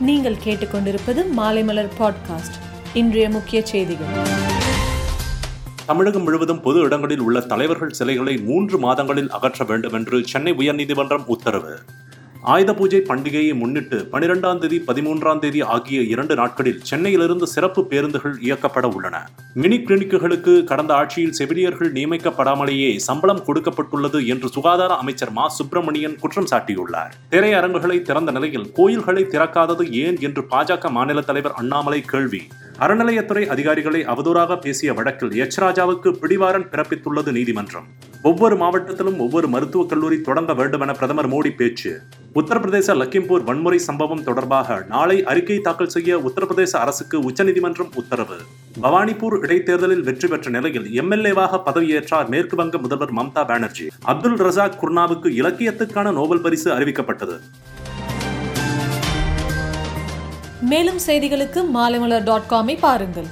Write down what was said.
நீங்கள் கேட்டுக்கொண்டிருப்பது மாலைமலர் பாட்காஸ்ட் இன்றைய முக்கிய செய்திகள். தமிழகம் முழுவதும் பொது இடங்களில் உள்ள தலைவர்கள் சிலைகளை மூன்று மாதங்களில் அகற்ற வேண்டும் என்று சென்னை உயர்நீதிமன்றம் உத்தரவு. ஆயுத பூஜை பண்டிகையை முன்னிட்டு பனிரெண்டாம் தேதி பதிமூன்றாம் தேதி ஆகிய இரண்டு நாட்களில் சென்னையிலிருந்து சிறப்பு பேருந்துகள் இயக்கப்பட உள்ளன. மினி கிளினிக்குகளுக்கு கடந்த ஆட்சியில் செவிலியர்கள் நியமிக்கப்படாமலேயே சம்பளம் கொடுக்கப்பட்டுள்ளது என்று சுகாதார அமைச்சர் மா. சுப்பிரமணியன் குற்றம் சாட்டியுள்ளார். திரையரங்குகளை திறந்த நிலையில் கோயில்களை திறக்காதது ஏன் என்று பாஜக மாநில தலைவர் அண்ணாமலை கேள்வி. அறநிலையத்துறை அதிகாரிகளை அவதூறாக பேசிய வழக்கில் எச். ராஜாவுக்கு பிடிவாரன் பிறப்பித்துள்ளது நீதிமன்றம். ஒவ்வொரு மாவட்டத்திலும் ஒவ்வொரு மருத்துவக் கல்லூரி தொடங்க வேண்டும் என பிரதமர் மோடி பேச்சு. உத்தரப்பிரதேச லக்கிம்பூர் வன்முறை சம்பவம் தொடர்பாக நாளை அறிக்கை தாக்கல் செய்ய உத்தரப்பிரதேச அரசுக்கு உச்சநீதிமன்றம் உத்தரவு. பவானிபூர் இடைத்தேர்தலில் வெற்றி பெற்ற நிலையில் எம்எல்ஏவாக பதவியேற்றார் மேற்கு வங்க முதல்வர் மம்தா பானர்ஜி. அப்துல் ரசாக் குர்னாவுக்கு இலக்கியத்துக்கான நோபல் பரிசு அறிவிக்கப்பட்டது. மேலும் செய்திகளுக்கு மாலைமலர் டாட் காமை பாருங்கள்.